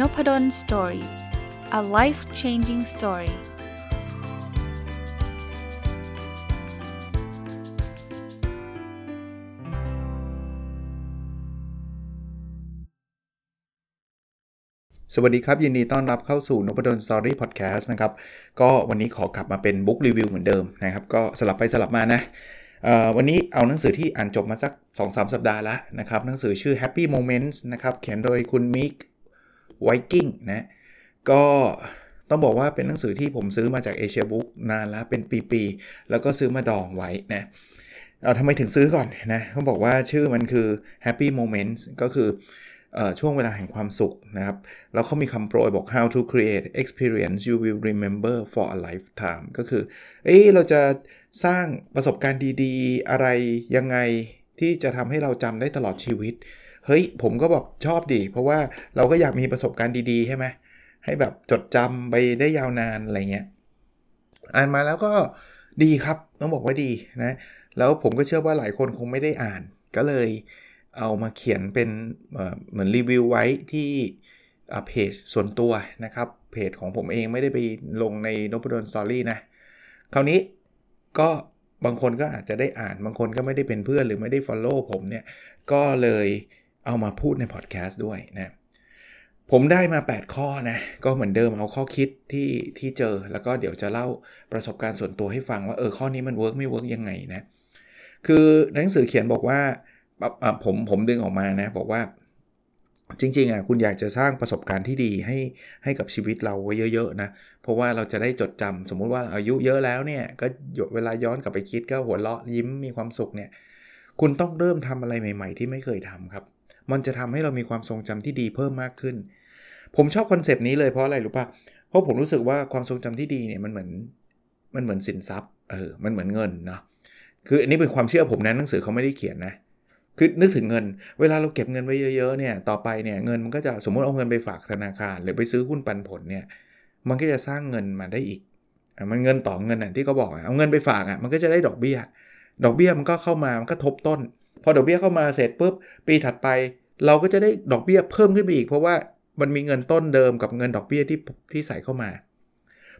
Nopadol Story a life changing story สวัสดีครับ ยินดีต้อนรับเข้าสู่นพดล Story Podcast นะครับ ก็วันนี้ขอกลับมาเป็น book review เหมือนเดิมนะครับ ก็สลับไปสลับมานะวันนี้เอาหนังสือที่อ่านจบมาสัก 2-3 สัปดาห์แล้วนะครับ หนังสือชื่อ Happy Moments นะครับ เขียนโดยคุณมิก ไวกิ้งนะก็ต้องบอกว่าเป็นหนังสือที่ผมซื้อมาจากเอเชียบุ๊กนานแล้วเป็นปีๆ แล้วก็ซื้อมาดองไว้นะเอาทำไมถึงซื้อก่อนนะเขาบอกว่าชื่อมันคือ Happy Moments ก็คือช่วงเวลาแห่งความสุขนะครับ แล้วเขามีคำโปรยบอก how to create experience you will remember for a lifetime ก็คือ เอ้เราจะสร้างประสบการณ์ดีๆ อะไรยังไงที่จะทำให้เราจำได้ตลอดชีวิต เฮ้ยผมก็แบบชอบดี เพราะว่าเราก็อยากมีประสบการณ์ดีๆใช่ไหมให้แบบจดจำไปได้ยาวนานอะไรเงี้ยอ่านมาแล้วก็ดีครับต้องบอกว่าดีนะ แล้วผมก็เชื่อว่าหลายคนคงไม่ได้อ่าน ก็เลยเอามาเขียนเป็นเหมือนรีวิวไว้ที่เพจส่วนตัวนะครับ เพจของผมเองไม่ได้ไปลงในนพดล Story นะ คราวนี้ก็บางคนก็อาจจะได้อ่านบางคนก็ไม่ได้เป็นเพื่อนหรือไม่ได้ Follow ผมเนี่ย ก็เลย เอามาพูดในพอดแคสต์ด้วยนะผมได้มา 8 ข้อนะ ก็เหมือนเดิมเอาข้อคิดที่ที่เจอ แล้วก็เดี๋ยวจะเล่าประสบการณ์ส่วนตัวให้ฟังว่าเออข้อนี้มัน work ไม่ work ยังไงนะ คือหนังสือเขียนบอกว่าผมผมดึงออกมานะ บอกว่า จริงๆอะคุณอยากจะสร้างประสบการณ์ที่ดีให้ให้กับชีวิตเราไว้เยอะๆนะ เพราะว่าเราจะได้จดจำสมมุติว่าอายุเยอะแล้วเนี่ย ก็เวลาย้อนกลับไปคิดก็หัวเราะยิ้มมีความสุขเนี่ย คุณต้องเริ่มทำอะไรใหม่ ๆ ที่ไม่เคยทำครับ มันจะทำให้เรามีความทรงจำที่ดีเพิ่มมากขึ้น ผมชอบคอนเซปต์นี้เลยเพราะอะไรรู้ปะเพราะผมรู้สึกว่าความทรงจำที่ดีเนี่ยมันเหมือนมันเหมือนสินทรัพย์เออมันเหมือนเงินเนาะคืออันนี้เป็นความเชื่อผมนะหนังสือเขาไม่ได้เขียนนะคือนึกถึงเงิน เวลาเราเก็บเงินไว้เยอะๆเนี่ยต่อไปเนี่ยเงินมันก็จะสมมติเอาเงินไปฝากธนาคาร หรือไปซื้อหุ้นปันผลเนี่ยมันก็จะสร้างเงินมาได้อีกมันเงินต่อเงินอะที่เขาบอกเอาเงินไปฝากอะมันก็จะได้ดอกเบี้ย ดอกเบี้ยมันก็เข้ามามันก็ทบต้น พอดอกเบี้ยเข้ามาเสร็จปุ๊บปีถัดไป เราก็จะได้ดอกเบี้ยเพิ่มขึ้นไปอีก เพราะว่ามันมีเงินต้นเดิมกับเงินดอกเบี้ยที่ที่ใส่เข้ามา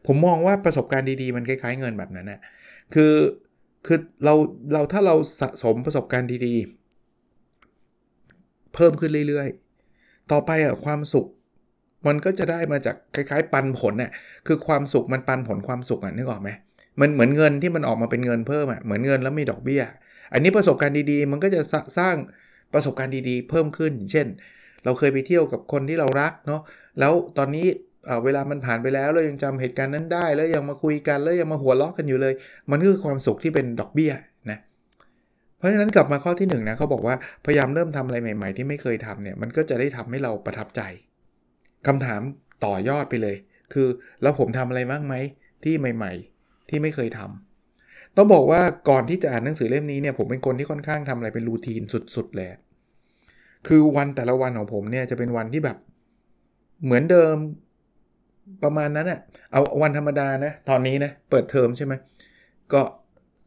ผมมองว่าประสบการณ์ดีๆ มันคล้าย ๆ เงินแบบนั้นนะคือคือเราเราถ้าเราสะสมประสบการณ์ดีๆ เพิ่มขึ้นเรื่อยๆ ต่อไปอะความสุข มันก็จะได้มาจากคล้ายๆ ปันผลน่ะคือความสุขมันปันผลความสุขอะนึกออกไหมมันเหมือนเงินที่มันออกมาเป็นเงินเพิ่มอะเหมือนเงินแล้วมีดอกเบี้ย อันนี้ประสบการณ์ดีๆ มันก็จะสร้าง ประสบการณ์ดีๆ เพิ่มขึ้น เช่น เราเคยไปเที่ยวกับคนที่เรารักเนาะแล้วตอนนี้เวลามันผ่านไปแล้วเรายังจำเหตุการณ์นั้นได้ แล้วยังมาคุยกันแล้วยังมาหัวเราะกันอยู่เลย มันคือความสุขที่เป็นดอกเบี้ยนะเพราะฉะนั้นกลับมาข้อที่1นนะเขาบอกว่าพยายามเริ่มทำอะไรใหม่ ๆ ที่ไม่เคยทำเนี่ยมันก็จะได้ทำให้เราประทับใจคำถามต่อยอดไปเลย คือแล้วผมทำอะไรบ้างไหมที่ใหม่ ๆ ที่ไม่เคยทำต้องบอกว่าก่อนที่จะอ่านหนังสือเล่มนี้เนี่ยผมเป็นคนที่ค่อนข้างทำอะไรเป็นรูทีนสุดๆเลย คือวันแต่ละวันของผมเนี่ยจะเป็นวันที่แบบ เหมือนเดิมประมาณนั้นอะเอาวันธรรมดานะ ตอนนี้นะ เปิดเทอมใช่ไหมก็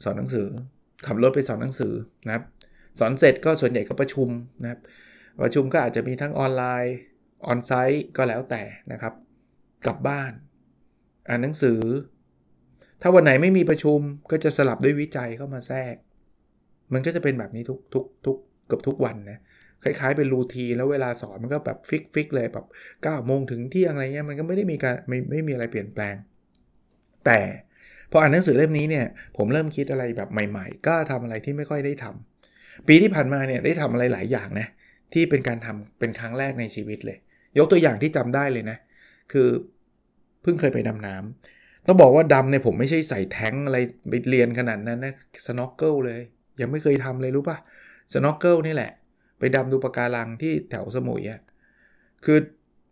สอนหนังสือ ขับรถไปสอนหนังสือนะครับ สอนเสร็จก็ส่วนใหญ่ก็ประชุมนะครับ ประชุมก็อาจจะมีทั้งออนไลน์ ออนไซต์ก็แล้วแต่นะครับ กลับบ้าน อ่านหนังสือ ถ้าวันไหนไม่มีประชุมก็จะสลับด้วยวิจัยเข้ามาแทรก มันก็จะเป็นแบบนี้ทุกทุกทุกเกือบทุกวันนะ คล้ายๆเป็น routine แล้วเวลาสอนมันก็แบบ fix fix เลยแบบ9โมงถึงเที่ยงอะไรเงี้ยมันก็ไม่ได้มีการไม่ไม่มีอะไรเปลี่ยนแปลง แต่พออ่านหนังสือเล่มนี้เนี่ยผมเริ่มคิดอะไรแบบใหม่ๆ ก็ทำอะไรที่ไม่ค่อยได้ทำปีที่ผ่านมาเนี่ยได้ทำอะไรหลายอย่างนะที่เป็นการทำเป็นครั้งแรกในชีวิตเลย ยกตัวอย่างที่จำได้เลยนะ คือเพิ่งเคยไปดำน้ำต้องบอกว่าดำเนี่ยผมไม่ใช่ใส่แท้งอะไรไปเรียนขนาดนั้นนะ snorkel เลย ยังไม่เคยทำเลยรู้ปะ snorkel นี่แหละ ไปดำดูปะการังที่แถวสมุยอะคือ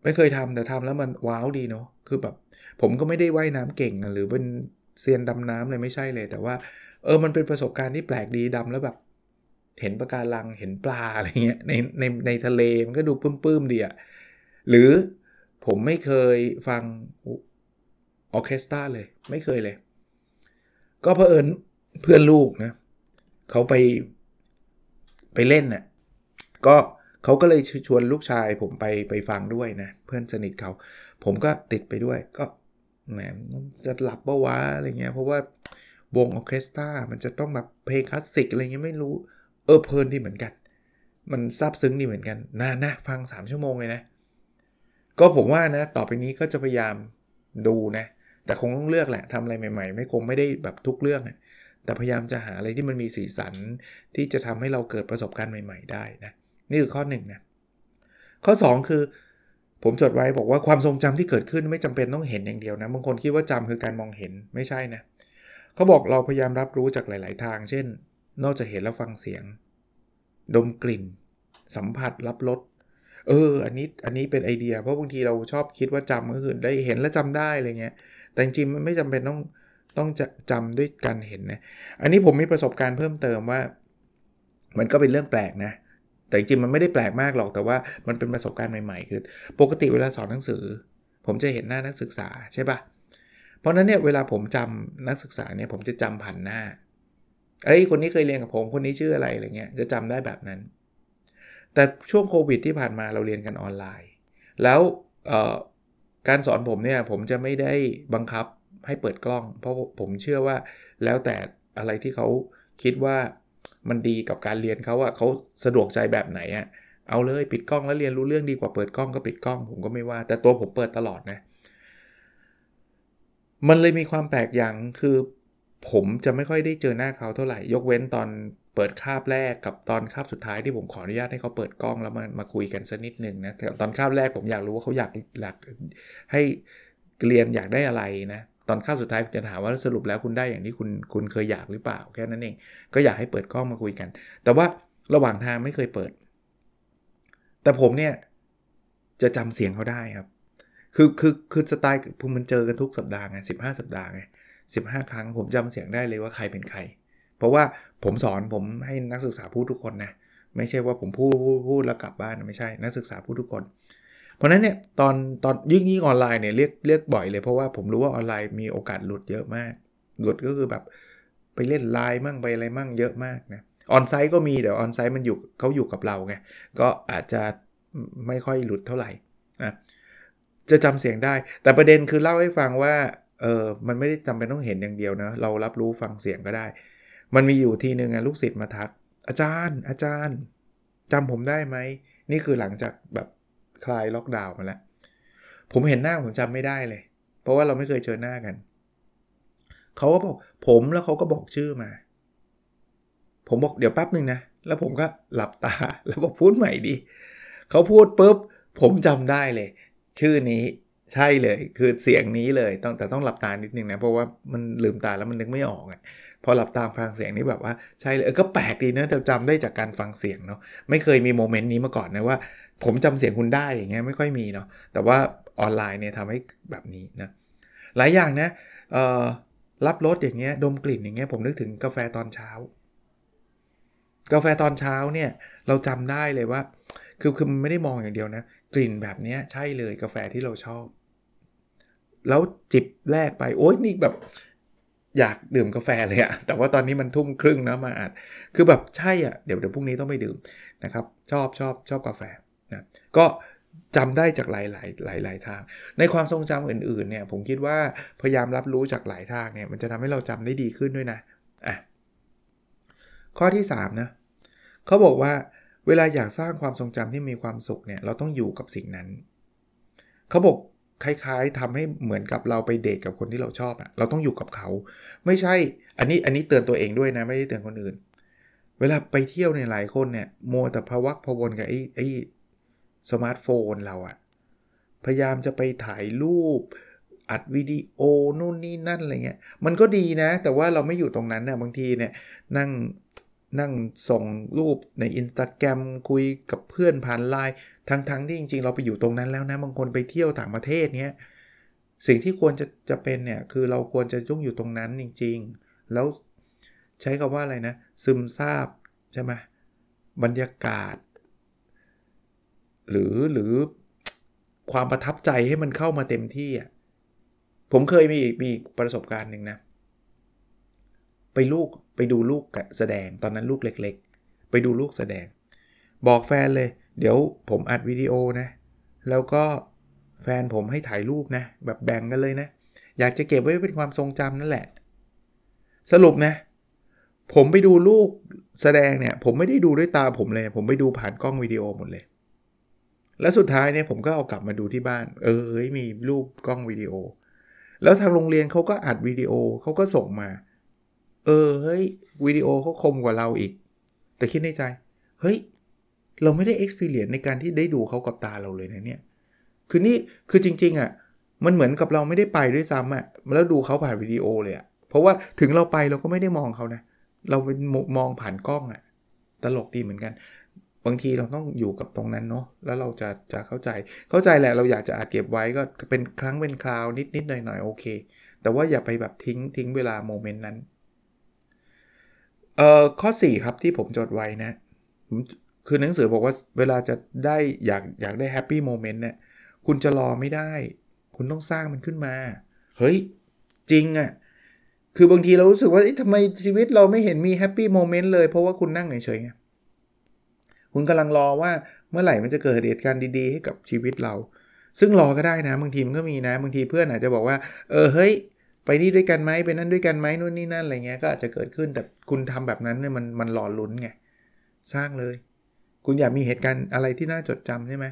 ไม่เคยทำแต่ทำแล้วมันว้าวดีเนาะคือแบบผมก็ไม่ได้ว่ายน้ำเก่งหรือเป็นเซียนดำน้ำเลยไม่ใช่เลย แต่ว่าเออมันเป็นประสบการณ์ที่แปลกดีดำแล้วแบบเห็นปะการังเห็นปลาอะไรเงี้ยในในในทะเลมันก็ดูปลื้มๆดีอะหรือผมไม่เคยฟังออเคสตราเลย ไม่เคยเลย ก็เพอเอิญเพื่อนลูกนะเขาไปไปเล่นนะ่ะ ก็เขาก็เลยชวนลูกชายผมไปไปฟังด้วยนะ เพื่อนสนิทเขา ผมก็ติดไปด้วยก็แหมจะหลับปะวะอะไรเงี้ยเพราะว่าวงออเคสตรามันจะต้องแบบเพลงคลาสสิกอะไรเงี้ยไม่รู้ เออเพลินดีเหมือนกัน มันซาบซึ้งดีเหมือนกันนะนะฟัง 3 ชั่วโมงเลยนะ ก็ผมว่านะ ต่อไปนี้ก็จะพยายามดูนะ แต่คงต้องเลือกแหละทำอะไรใหม่ๆ ไม่คงไม่ได้แบบทุกเรื่อง แต่พยายามจะหาอะไรที่มันมีสีสันที่จะทำให้เราเกิดประสบการณ์ใหม่ ๆ ได้นะ นี่คือข้อ1นนะข้อ 2 คือ ผมจดไว้บอกว่าความทรงจำที่เกิดขึ้นไม่จำเป็นต้องเห็นอย่างเดียวนะบางคนคิดว่าจำคือการมองเห็นไม่ใช่นะเขาบอกเราพยายามรับรู้จากหลาย ๆ ทาง เช่น นอกจากเห็นแล้วฟังเสียง ดมกลิ่น สัมผัสรับรสเออ อันนี้ อันนี้เป็นไอเดีย เพราะบางทีเราชอบคิดว่าจำก็คือได้เห็นแล้วจำได้อะไรเงี้ย แต่จริงมันไม่จำเป็นต้องต้องจะจำด้วยการเห็นนะ อันนี้ผมมีประสบการณ์เพิ่มเติมว่า มันก็เป็นเรื่องแปลกนะ แต่จริงมันไม่ได้แปลกมากหรอกแต่ว่ามันเป็นประสบการณ์ใหม่ๆ คือ ปกติเวลาสอนหนังสือ ผมจะเห็นหน้านักศึกษาใช่ปะเพราะนั้นเนี่ยเวลาผมจำนักศึกษาเนี่ยผมจะจำผ่านหน้าไอ้คนนี้เคยเรียนกับผมคนนี้ชื่ออะไรอะไรเงี้ยจะจำได้แบบนั้น แต่ช่วงโควิดที่ผ่านมาเราเรียนกันออนไลน์ แล้วการสอนผมเนี่ยผมจะไม่ได้บังคับให้เปิดกล้อง เพราะผมเชื่อว่าแล้วแต่อะไรที่เขาคิดว่า มันดีกับการเรียนเขาอะเขาสะดวกใจแบบไหนอะเอาเลยปิดกล้องแล้วเรียนรู้เรื่องดีกว่าเปิดกล้องก็ปิดกล้องผมก็ไม่ว่า แต่ตัวผมเปิดตลอดนะ มันเลยมีความแปลกอย่างคือ ผมจะไม่ค่อยได้เจอหน้าเขาเท่าไหร่ ยกเว้นตอนเปิดคาบแรกกับตอนคาบสุดท้ายที่ผมขออนุญาตให้เขาเปิดกล้องแล้วมามาคุยกันสักนิดหนึ่งนะตอนคาบแรกผมอยากรู้ว่าเขาอยากอยากให้เรียนอยากได้อะไรนะ ตอนข้าวสุดท้ายจะถามว่าสรุปแล้วคุณได้อย่างที่คุณคุณเคยอยากหรือเปล่าแค่นั้นเอง ก็อยากให้เปิดกล้องมาคุยกัน แต่ว่าระหว่างทางไม่เคยเปิด แต่ผมเนี่ยจะจำเสียงเขาได้ครับ คือคือคือสไตล์ผมมันเจอกันทุกสัปดาห์ไงสิสัปดาห์ไงสิครั้งผมจำเสียงได้เลยว่าใครเป็นใคร เพราะว่าผมสอนผมให้นักศึกษาพูดทุกคนนะไม่ใช่ว่าผมพูดพูดพูดแล้วกลับบ้านไม่ใช่นักศึกษาพูดทุกคน เพราะนั้นเนี่ยตอนตอนยิ่งยิ่งออนไลน์เนี่ยเรียกเรียกบ่อยเลยเพราะว่าผมรู้ว่าออนไลน์มีโอกาสหลุดเยอะมาก หลุดก็คือแบบไปเล่นไลน์มั่งไปอะไรมั่งเยอะมากนะออนไซต์ก็มีแต่ออนไซต์มันอยู่เขาอยู่กับเราไงก็อาจจะไม่ค่อยหลุดเท่าไหร่นะจะจำเสียงได้ แต่ประเด็นคือเล่าให้ฟังว่าเออมันไม่ได้จำเป็นต้องเห็นอย่างเดียวนะเรารับรู้ฟังเสียงก็ได้ มันมีอยู่ทีหนึ่งลูกศิษย์มาทัก อาจารย์อาจารย์จำผมได้ไหมนี่คือหลังจากแบบ คลายล็อกดาวน์มาแล้ว ผมเห็นหน้าผมจำไม่ได้เลย เพราะว่าเราไม่เคยเจอหน้ากันเขาก็บอกผมแล้วเขาก็บอกชื่อมา ผมบอกเดี๋ยวแป๊บหนึ่งนะ แล้วผมก็หลับตาแล้วบอกพูดใหม่ดีเขาพูดปุ๊บผมจำได้เลย ชื่อนี้ใช่เลยคือเสียงนี้เลยต้องแต่ต้องหลับตานิดนึงนะเพราะว่ามันลืมตาแล้วมันนึกไม่ออกอะพอหลับตาฟังเสียงนี้แบบว่าใช่เลยก็แปลกดีนะแต่จำได้จากการฟังเสียงเนาะไม่เคยมีโมเมนต์นี้มาก่อนนะว่า ผมจำเสียงคุณได้อย่างเงี้ยไม่ค่อยมีเนาะแต่ว่าออนไลน์เนี่ยทำให้แบบนี้นะหลายอย่างนะรับรสอย่างเงี้ยดมกลิ่นอย่างเงี้ยผมนึกถึงกาแฟตอนเช้า กาแฟตอนเช้าเนี่ยเราจำได้เลยว่า คือคือมันไม่ได้มองอย่างเดียวนะ กลิ่นแบบนี้ใช่เลยกาแฟที่เราชอบ แล้วจิบแรกไป โอ๊ยนี่แบบอยากดื่มกาแฟเลยอะแต่ว่าตอนนี้มันทุ่มครึ่งนะมาอาจคือแบบใช่อะเดี๋ยวเดี๋ยวพรุ่งนี้ต้องไปดื่มนะครับ ชอบชอบชอบกาแฟ นะก็จำได้จากหลายหลายหลายหลายทาง ในความทรงจำอื่นๆเนี่ยผมคิดว่าพยายามรับรู้จากหลายทางเนี่ยมันจะทำให้เราจำได้ดีขึ้นด้วยนะอะข้อที่ 3 นะเขาบอกว่าเวลาอยากสร้างความทรงจำที่มีความสุขเนี่ยเราต้องอยู่กับสิ่งนั้น เขาบอกคล้ายๆทำให้เหมือนกับเราไปเดทกับคนที่เราชอบอะเราต้องอยู่กับเขา ไม่ใช่อันนี้อันนี้เตือนตัวเองด้วยนะไม่ได้เตือนคนอื่น เวลาไปเที่ยวในหลายคนเนี่ยมัวแต่พวักพวนกับไอ้ไอ้ สมาร์ทโฟนเราอะพยายามจะไปถ่ายรูป อัดวิดีโอนู่นนี่นั่นอะไรเงี้ยมันก็ดีนะ แต่ว่าเราไม่อยู่ตรงนั้นนะบางทีเนี่ยนั่งนั่งส่งรูปในอินสตาแกรมคุยกับเพื่อนผ่านไลน์ทั้งๆทที่จริง ๆ เราไปอยู่ตรงนั้นแล้วนะบางคนไปเที่ยวต่างประเทศเนี้ยสิ่งที่ควรจะจะเป็นเนี่ยคือเราควรจะต้องอยู่ตรงนั้นจริง ๆ แล้วใช้คาว่าอะไรนะ ซึมซาบใช่ไหมบรรยากาศ หรือหรือความประทับใจให้มันเข้ามาเต็มที่อะผมเคยมีมีประสบการณ์หนึ่งนะ ไปลูกไปดูลูกแสดงตอนนั้นลูกเล็ก ๆ ไปดูลูกแสดง บอกแฟนเลย เดี๋ยวผมอัดวิดีโอนะ แล้วก็แฟนผมให้ถ่ายรูปนะ แบบแบ่งกันเลยนะ อยากจะเก็บไว้เป็นความทรงจำนั่นแหละ สรุปนะ ผมไปดูลูกแสดงเนี่ย ผมไม่ได้ดูด้วยตาผมเลย ผมไปดูผ่านกล้องวิดีโอหมดเลย แล้วสุดท้ายเนี่ยผมก็เอากลับมาดูที่บ้าน เออเฮ้ยมีรูปกล้องวิดีโอ แล้วทางโรงเรียนเขาก็อัดวิดีโอเขาก็ส่งมา เออเฮ้ยวิดีโอเขาคมกว่าเราอีก แต่คิดในใจ เฮ้ย เราไม่ได้ experience ในการที่ได้ดูเขากับตาเราเลยนะเนี่ย คือนี่คือจริง ๆอะ่ะมันเหมือนกับเราไม่ได้ไปด้วยซ้ำอะ่ะแล้วดูเขาผ่านวิดีโอเลยอะ่ะเพราะว่าถึงเราไปเราก็ไม่ได้มองเขานะ เราเป็นมองผ่านกล้องอะ่ะตลกดีเหมือนกัน บางทีเราต้องอยู่กับตรงนั้นเนาะแล้วเราจะจะเข้าใจเข้าใจแหละเราอยากจะอาจเก็บไว้ก็เป็นครั้งเป็นคราวนิดนิดหน่อยหน่อยโอเค แต่ว่าอย่าไปแบบทิ้งทิ้งเวลาโมเมนต์นั้นเอ่อข้อ 4 ครับที่ผมจดไว้นะ คือหนังสือบอกว่าเวลาจะได้อยากอยากได้ happy moment เนี่ยคุณจะรอไม่ได้ คุณต้องสร้างมันขึ้นมา เฮ้ย จริงอะ่ะคือบางทีเรารู้สึกว่าทำไมชีวิตเราไม่เห็นมี happy moment เลย เพราะว่าคุณนั่งเฉยๆไง คุณกำลังรอว่าเมื่อไหร่มันจะเกิดเหตุการณ์ดีๆ ให้กับชีวิตเรา ซึ่งรอก็ได้นะ บางทีมันก็มีนะ บางทีเพื่อนอาจจะบอกว่า เออเฮ้ย ไปนี่ด้วยกันไหมไปนั่นด้วยกันไหมนู่นนี่นั่นอะไรเงี้ยก็อาจจะเกิดขึ้นแต่คุณทำแบบนั้นเนี่ยมันมันหล่อลุ้นไงสร้างเลย คุณอยากมีเหตุการณ์อะไรที่น่าจดจำใช่ไหม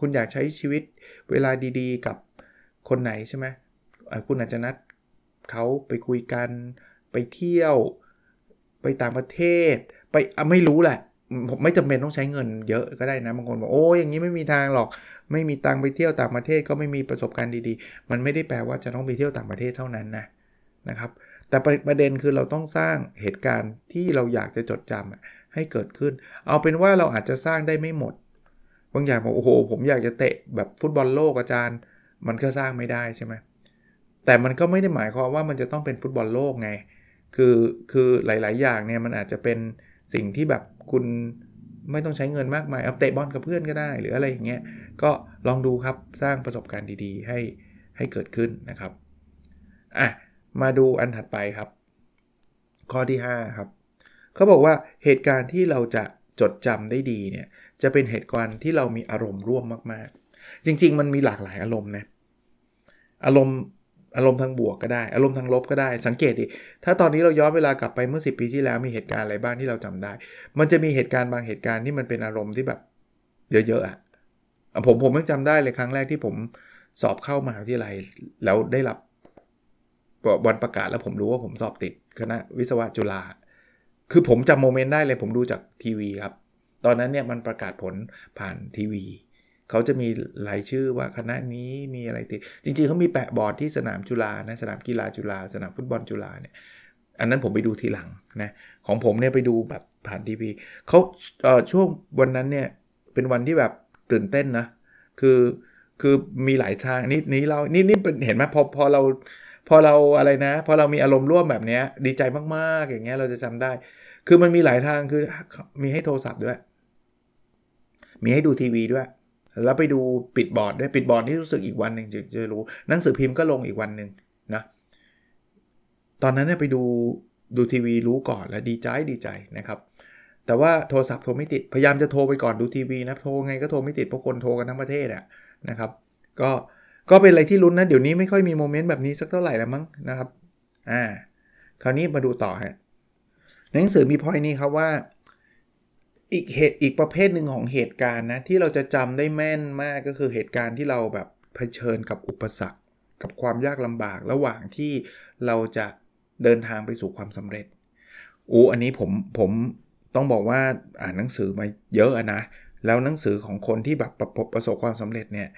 คุณอยากใช้ชีวิตเวลาดีๆ กับคนไหนใช่ไหมคุณอาจจะนัดเขาไปคุยกันไปเที่ยว ไปต่างประเทศ ไปไม่รู้แหละ ผมไม่จำเป็นต้องใช้เงินเยอะก็ได้นะบางคนบอกโอ้ยอย่างนี้ไม่มีทางหรอก ไม่มีตังไปเที่ยวต่างประเทศก็ไม่มีประสบการณ์ดีๆ มันไม่ได้แปลว่าจะต้องไปเที่ยวต่างประเทศเท่านั้นนะนะครับ แต่ประเด็นคือเราต้องสร้างเหตุการณ์ที่เราอยากจะจดจำให้เกิดขึ้น เอาเป็นว่าเราอาจจะสร้างได้ไม่หมดบางอย่างบอกโอ้โหผมอยากจะเตะแบบฟุตบอลโลกอาจารย์ มันก็สร้างไม่ได้ใช่ไหมแต่มันก็ไม่ได้หมายความว่ามันจะต้องเป็นฟุตบอลโลกไง คือคือหลาย ๆ อย่างเนี่ยมันอาจจะเป็น สิ่งที่แบบคุณไม่ต้องใช้เงินมากมายเอาเตะบอลกับเพื่อนก็ได้ หรืออะไรอย่างเงี้ยก็ลองดูครับสร้างประสบการณ์ดีๆ ให้ให้เกิดขึ้นนะครับอะมาดูอันถัดไปครับ ข้อที่ 5 ครับเขาบอกว่าเหตุการณ์ที่เราจะจดจำได้ดีเนี่ยจะเป็นเหตุการณ์ที่เรามีอารมณ์ร่วมมากๆ จริง ๆ มันมีหลากหลายอารมณ์นะอารมณ์ อารมณ์ทางบวกก็ได้ อารมณ์ทางลบก็ได้ สังเกตดิถ้าตอนนี้เราย้อนเวลากลับไปเมื่อ 10 ปีที่แล้วมีเหตุการณ์อะไรบ้างที่เราจำได้ มันจะมีเหตุการณ์บางเหตุการณ์ที่มันเป็นอารมณ์ที่แบบเยอะๆอะผมผมยังจำได้เลยครั้งแรกที่ผมสอบเข้ามหาวิทยาลัยแล้วได้รับวันประกาศแล้วผมรู้ว่าผมสอบติดคณะวิศวะจุฬาคือผมจำโมเมนต์ได้เลยผมดูจากทีวีครับ ตอนนั้นเนี่ยมันประกาศผลผ่านทีวี เขาจะมีรายชื่อว่าคณะนี้มีอะไรติด จริงๆเขามีแปะบอร์ดที่สนามจุฬานะสนามกีฬาจุฬาสนามฟุตบอลจุฬาเนี่ยอันนั้นผมไปดูทีหลังนะของผมเนี่ยไปดูแบบผ่านทีวีเขาเอ่อช่วงวันนั้นเนี่ยเป็นวันที่แบบตื่นเต้นนะคือคือมีหลายทางนี่นี่เรานี่นี่เป็นเห็นไหมพอพอเราพอเราอะไรนะ พอเรามีอารมณ์ร่วมแบบนี้ดีใจมากๆ อย่างเงี้ยเราจะจำได้ คือมันมีหลายทางคือมีให้โทรศัพท์ด้วย มีให้ดูทีวีด้วย แล้วไปดูปิดบอร์ดด้วยปิดบอร์ดที่รู้สึกอีกวันหนึ่งจะจะรู้หนังสือพิมพ์ก็ลงอีกวันหนึ่งนะตอนนั้นเนี่ยไปดูดูทีวีรู้ก่อนแล้วดีใจดีใจนะครับ แต่ว่าโทรศัพท์โทรไม่ติดพยายามจะโทรไปก่อนดูทีวีนะโทรไงก็โทรไม่ติดเพราะคนโทรกันทั้งประเทศอะนะครับ ก็ก็เป็นอะไรที่ลุ้นนะเดี๋ยวนี้ไม่ค่อยมีโมเมนต์แบบนี้สักเท่าไหร่แล้วมั้งนะครับอ่าคราวนี้มาดูต่อฮะหนังสือมีพอยนี้ครับว่า อีกเหตุอีกประเภทหนึ่งของเหตุการณ์นะ ที่เราจะจำได้แม่นมากก็คือเหตุการณ์ที่เราแบบเผชิญกับอุปสรรค กับความยากลำบากระหว่างที่เราจะเดินทางไปสู่ความสำเร็จอู้อันนี้ผมผมต้องบอกว่าอ่านหนังสือมาเยอะนะ แล้วหนังสือของคนที่แบบประประสบความสำเร็จเนี่ย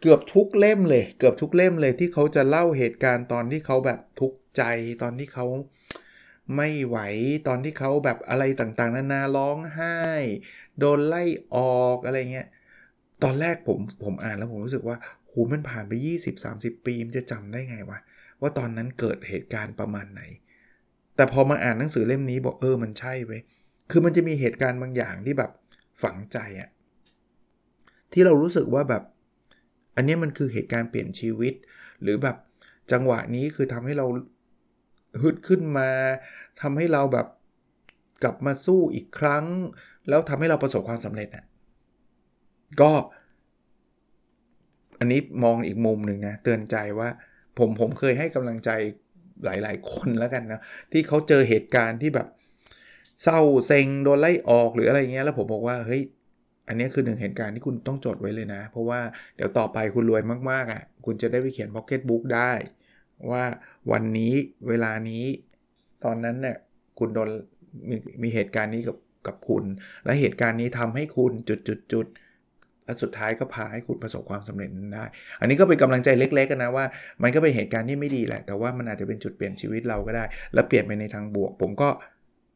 เกือบทุกเล่มเลย เกือบทุกเล่มเลยที่เขาจะเล่าเหตุการณ์ตอนที่เขาแบบทุกข์ใจตอนที่เขา ไม่ไหวตอนที่เขาแบบอะไรต่างๆ นานาร้องไห้ โดนไล่ออกอะไรเงี้ยตอนแรกผมผมอ่านแล้วผมรู้สึกว่าโหมันผ่านไป 20-30 ปีมันจะจำได้ไงวะว่าตอนนั้นเกิดเหตุการณ์ประมาณไหน แต่พอมาอ่านหนังสือเล่มนี้บอกเออมันใช่เว้ยคือมันจะมีเหตุการณ์บางอย่างที่แบบฝังใจอะที่เรารู้สึกว่าแบบ อันนี้มันคือเหตุการณ์เปลี่ยนชีวิต หรือแบบจังหวะนี้คือทำให้เรา ฮึดขึ้นมาทำให้เราแบบกลับมาสู้อีกครั้ง แล้วทำให้เราประสบความสำเร็จอะก็ อันนี้มองอีกมุมหนึ่งนะเตือนใจว่าผมผมเคยให้กำลังใจหลาย ๆ คนแล้วกันนะที่เขาเจอเหตุการณ์ที่แบบเศร้าเซ็งโดนไล่ออกหรืออะไรเงี้ยแล้วผมบอกว่าเฮ้ยอันนี้คือหนึ่งเหตุการณ์ที่คุณต้องจดไว้เลยนะ เพราะว่าเดี๋ยวต่อไปคุณรวยมากๆอะ่ะคุณจะได้ไปเขียนพ็อกเก็ตบุ๊กได้ ว่าวันนี้เวลานี้ตอนนั้นเนี่ยคุณโดนมีมีเหตุการณ์นี้กับกับคุณ และเหตุการณ์นี้ทำให้คุณจุดจุดจุดและสุดท้ายก็พาให้คุณประสบความสำเร็จได้ อันนี้ก็เป็นกำลังใจเล็กๆกันนะว่า มันก็เป็นเหตุการณ์ที่ไม่ดีแหละ แต่ว่ามันอาจจะเป็นจุดเปลี่ยนชีวิตเราก็ได้ และเปลี่ยนไปในทางบวก ผมก็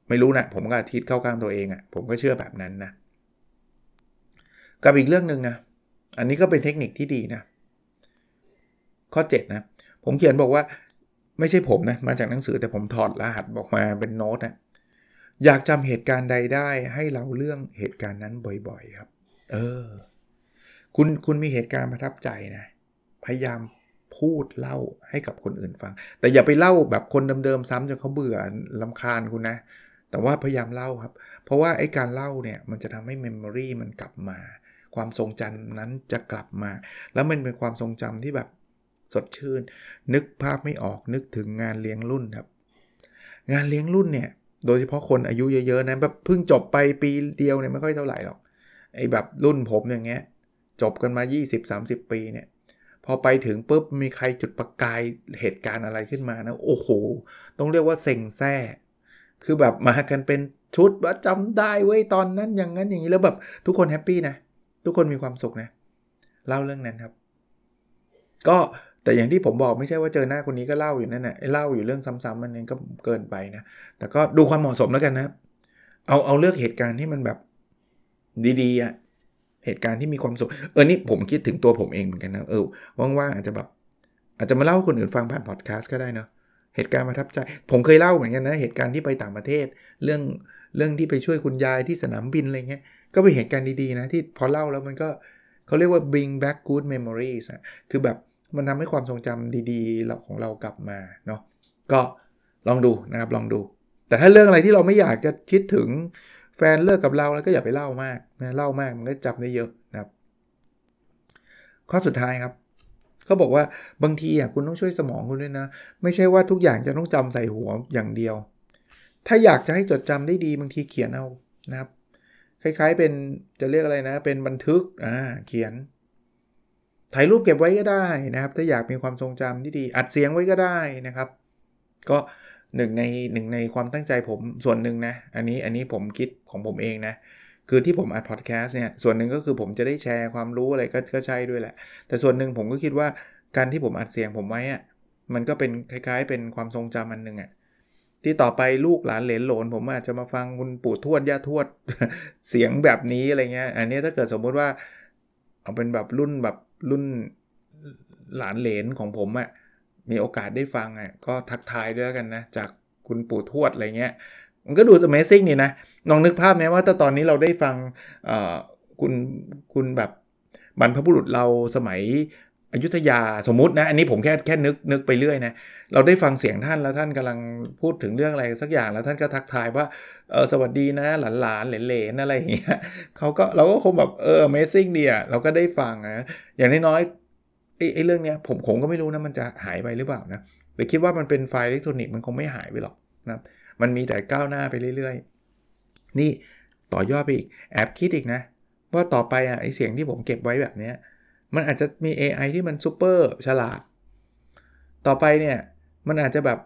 ไม่รู้นะผมก็ทิศเข้าข้างตัวเองอะ่ะผมก็เชื่อแบบนั้นนะกับอีกเรื่องหนึ่งนะอันนี้ก็เป็นเทคนิคที่ดีนะข้อ7นะ ผมเขียนบอกว่าไม่ใช่ผมนะ มาจากหนังสือแต่ผมถอดรหัสบอกมาเป็นโน้ตนะอยากจำเหตุการณ์ใดได้ ให้เราเรื่องเหตุการณ์นั้นบ่อยๆครับ เออ คุณคุณมีเหตุการณ์ประทับใจนะ พยายามพูดเล่าให้กับคนอื่นฟัง แต่อย่าไปเล่าแบบคนเดิมๆซ้ำจนเขาเบื่อลำคาญคุณนะ แต่ว่าพยายามเล่าครับ เพราะว่าไอ้การเล่าเนี่ยมันจะทำให้เมมโมรีมันกลับมา ความทรงจำนั้นจะกลับมา แล้วมันเป็นความทรงจำที่แบบ สดชื่น นึกภาพไม่ออกนึกถึงงานเลี้ยงรุ่นครับ งานเลี้ยงรุ่นเนี่ย โดยเฉพาะคนอายุเยอะๆนะแบบเพิ่งจบไปปีเดียวเนี่ยไม่ค่อยเท่าไหร่หรอกไอ้แบบรุ่นผมอย่างเงี้ยจบกันมา 20-30 ปีเนี่ยพอไปถึงปุ๊บมีใครจุดประกายเหตุการณ์อะไรขึ้นมานะโอ้โห ต้องเรียกว่าเซ็งแซ่คือแบบมากันเป็นชุดว่าจำได้เว้ยตอนนั้นอย่างนั้นอย่างนี้แล้วแบบทุกคนแฮปปี้นะ ทุกคนมีความสุขนะ เล่าเรื่องนั้นครับ ก็ แต่อย่างที่ผมบอกไม่ใช่ว่าเจอหน้าคนนี้ก็เล่าอยู่นั่นแหละเล่าอยู่เรื่องซ้ำๆมันนี้ก็เกินไปนะ แต่ก็ดูความเหมาะสมแล้วกันนะ เอาเอาเลือกเหตุการณ์ที่มันแบบดีๆอะเหตุการณ์ที่มีความสุข เออ นี่ผมคิดถึงตัวผมเองเหมือนกันนะ เออ ว่างๆอาจจะแบบ อาจจะมาเล่าให้คนอื่นฟังผ่านพอดแคสต์ก็ได้เนาะ เหตุการณ์ประทับใจ ผมเคยเล่าเหมือนกันนะ เหตุการณ์ที่ไปต่างประเทศ เรื่อง เรื่องที่ไปช่วยคุณยายที่สนามบินอะไรเงี้ย ก็เป็นเหตุการณ์ดีๆนะที่พอเล่าแล้วมันก็เขาเรียกว่า bring back good memories อะคือแบบ มันทำให้ความทรงจำดีๆเราของเรากลับมาเนาะก็ลองดูนะครับลองดู แต่ถ้าเรื่องอะไรที่เราไม่อยากจะคิดถึงแฟนเลิกกับเราแล้วก็อย่าไปเล่ามากนะเล่ามากมันก็จำได้เยอะนะครับ ข้อสุดท้ายครับเขาบอกว่าบางทีอะคุณต้องช่วยสมองคุณด้วยนะ ไม่ใช่ว่าทุกอย่างจะต้องจำใส่หัวอย่างเดียว ถ้าอยากจะให้จดจำได้ดีบางทีเขียนเอานะครับ คล้ายๆเป็นจะเรียกอะไรนะ เป็นบันทึกอ่าเขียน ถ่ายรูปเก็บไว้ก็ได้นะครับ ถ้าอยากมีความทรงจำที่ดี อัดเสียงไว้ก็ได้นะครับ ก็หนึ่งในหนึ่งในความตั้งใจผมส่วนหนึ่งนะ อันนี้อันนี้ผมคิดของผมเองนะ คือที่ผมอัดพอดแคสต์เนี่ย ส่วนหนึ่งก็คือผมจะได้แชร์ความรู้อะไรก็ก็ใช่ด้วยแหละ แต่ส่วนหนึ่งผมก็คิดว่าการที่ผมอัดเสียงผมไว้อะมันก็เป็นคล้ายๆ เป็นความทรงจำอันหนึ่งอะที่ต่อไปลูกหลานเหลนหลนผมอาจจะมาฟังคุณปู่ทวดย่าทวดเสียงแบบนี้อะไรเงี้ย อันนี้ถ้าเกิดสมมุติว่า เอาเป็นแบบรุ่นแบบ รุ่นหลานเหลนของผมอะ่ะมีโอกาสได้ฟังอะ่ะก็ทักทายด้วยกันนะ จากคุณปู่ทวดอะไรเงี้ย มันก็ดูสมัยซิ่งนี่นะลองนึกภาพไหมว่าถ้าตอนนี้เราได้ฟังคุณคุณแบบบรรพบุรุษเราสมัย อยุธยาสมมตินะ อันนี้ผมแค่แค่นึกนึกไปเรื่อยนะ เราได้ฟังเสียงท่านแล้วท่านกำลังพูดถึงเรื่องอะไรสักอย่างแล้วท่านก็ทักทายว่าเออสวัสดีนะหลานหลานเหลนๆอะไรอย่างเงี้ยเขาก็เราก็คงแบบเออ amazing ดีอะเราก็ได้ฟังนะอย่างน้อยๆไอ้ไอ้เรื่องเนี้ยผมผมก็ไม่รู้นะมันจะหายไปหรือเปล่านะแต่คิดว่ามันเป็นไฟล์อิเล็กทรอนิกส์มันคงไม่หายไปหรอกนะมันมีแต่ก้าวหน้าไปเรื่อยๆ นี่ต่อยอดไปอีกแอบคิดอีกนะว่าต่อไปอะไอ้เสียงที่ผมเก็บไว้แบบเนี้ย มันอาจจะมี AI ที่มันซูเปอร์ฉลาด ต่อไปเนี่ยมันอาจจะแบบ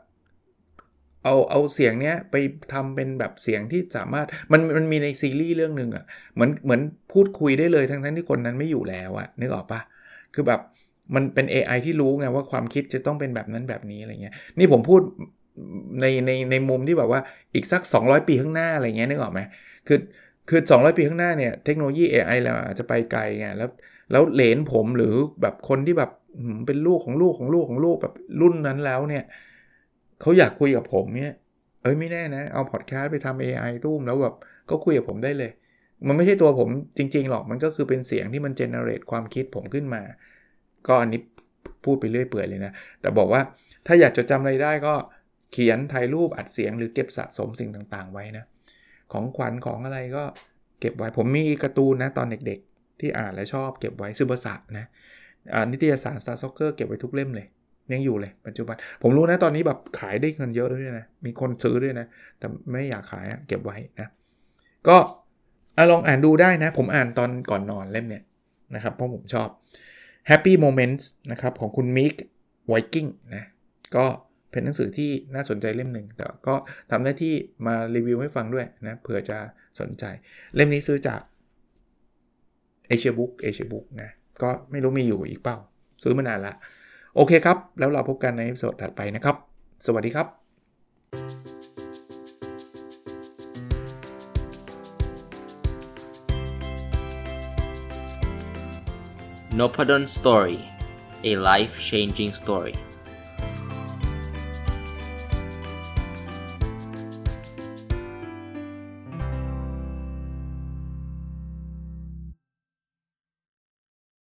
เอาเอาเสียงเนี้ยไปทำเป็นแบบเสียงที่สามารถมันมันมีในซีรีส์เรื่องหนึ่งอะ่ะเหมือนเหมือนพูดคุยได้เลยทั้งทั้งที่คนนั้นไม่อยู่แล้วอะนึกออกปะคือแบบมันเป็น AI ที่รู้ไงว่าความคิดจะต้องเป็นแบบนั้นแบบนี้อะไรเงี้ยนี่ผมพูดในในในมุมที่แบบว่าอีกสัก 200 ปีข้างหน้าอะไรเงี้ยนึกออกไหมคือคือ 200 ปีข้างหน้าเนี่ยเทคโนโลยี AI เราอาจจะไปไกลไงแล้ว แล้วเหลนผมหรือแบบคนที่แบบเป็นลูกของลูกของลูกของลูกแบบรุ่นนั้นแล้วเนี่ยเขาอยากคุยกับผมเนี่ยเอ้ยไม่แน่นะ เอาพอดแคสต์ไปทำ AI ตุ้มแล้วแบบก็คุยกับผมได้เลย มันไม่ใช่ตัวผมจริง ๆ หรอกมันก็คือเป็นเสียงที่มันเจเนเรตความคิดผมขึ้นมา ก็อันนี้พูดไปเรื่อยเปื่อยเลยนะ แต่บอกว่าถ้าอยากจดจำอะไรได้ก็เขียนถ่ายรูปอัดเสียงหรือเก็บสะสมสิ่งต่างๆ ไว้นะ ของขวัญของอะไรก็เก็บไว้ผมมีการ์ตูนนะตอนเด็ก ที่อ่านและชอบเก็บไว้ซูเปอร์สะนะนิตยสาร Star Soccer เก็บไว้ทุกเล่มเลย ยังอยู่เลยปัจจุบัน ผมรู้นะตอนนี้แบบขายได้เงินเยอะด้วยนะ มีคนซื้อด้วยนะ แต่ไม่อยากขายนะเก็บไว้นะ ก็ลองอ่านดูได้นะ ผมอ่านตอนก่อนนอนเล่มเนี่ยนะครับ เพราะผมชอบ Happy Moments นะครับของคุณมิกไวกิ้งนะก็เป็นหนังสือที่น่าสนใจเล่มหนึ่งแต่ก็ทำหน้าที่มารีวิวให้ฟังด้วยนะเผื่อจะสนใจ เล่มนี้ซื้อจาก เอเชียบุ๊กเอเชียบุ๊กนะ ก็ไม่รู้มีอยู่อีกเปล่า ซื้อมานานละ โอเคครับ แล้วเราพบกันในสดถัดไปนะครับ สวัสดีครับ n o p a d o n Story a life changing story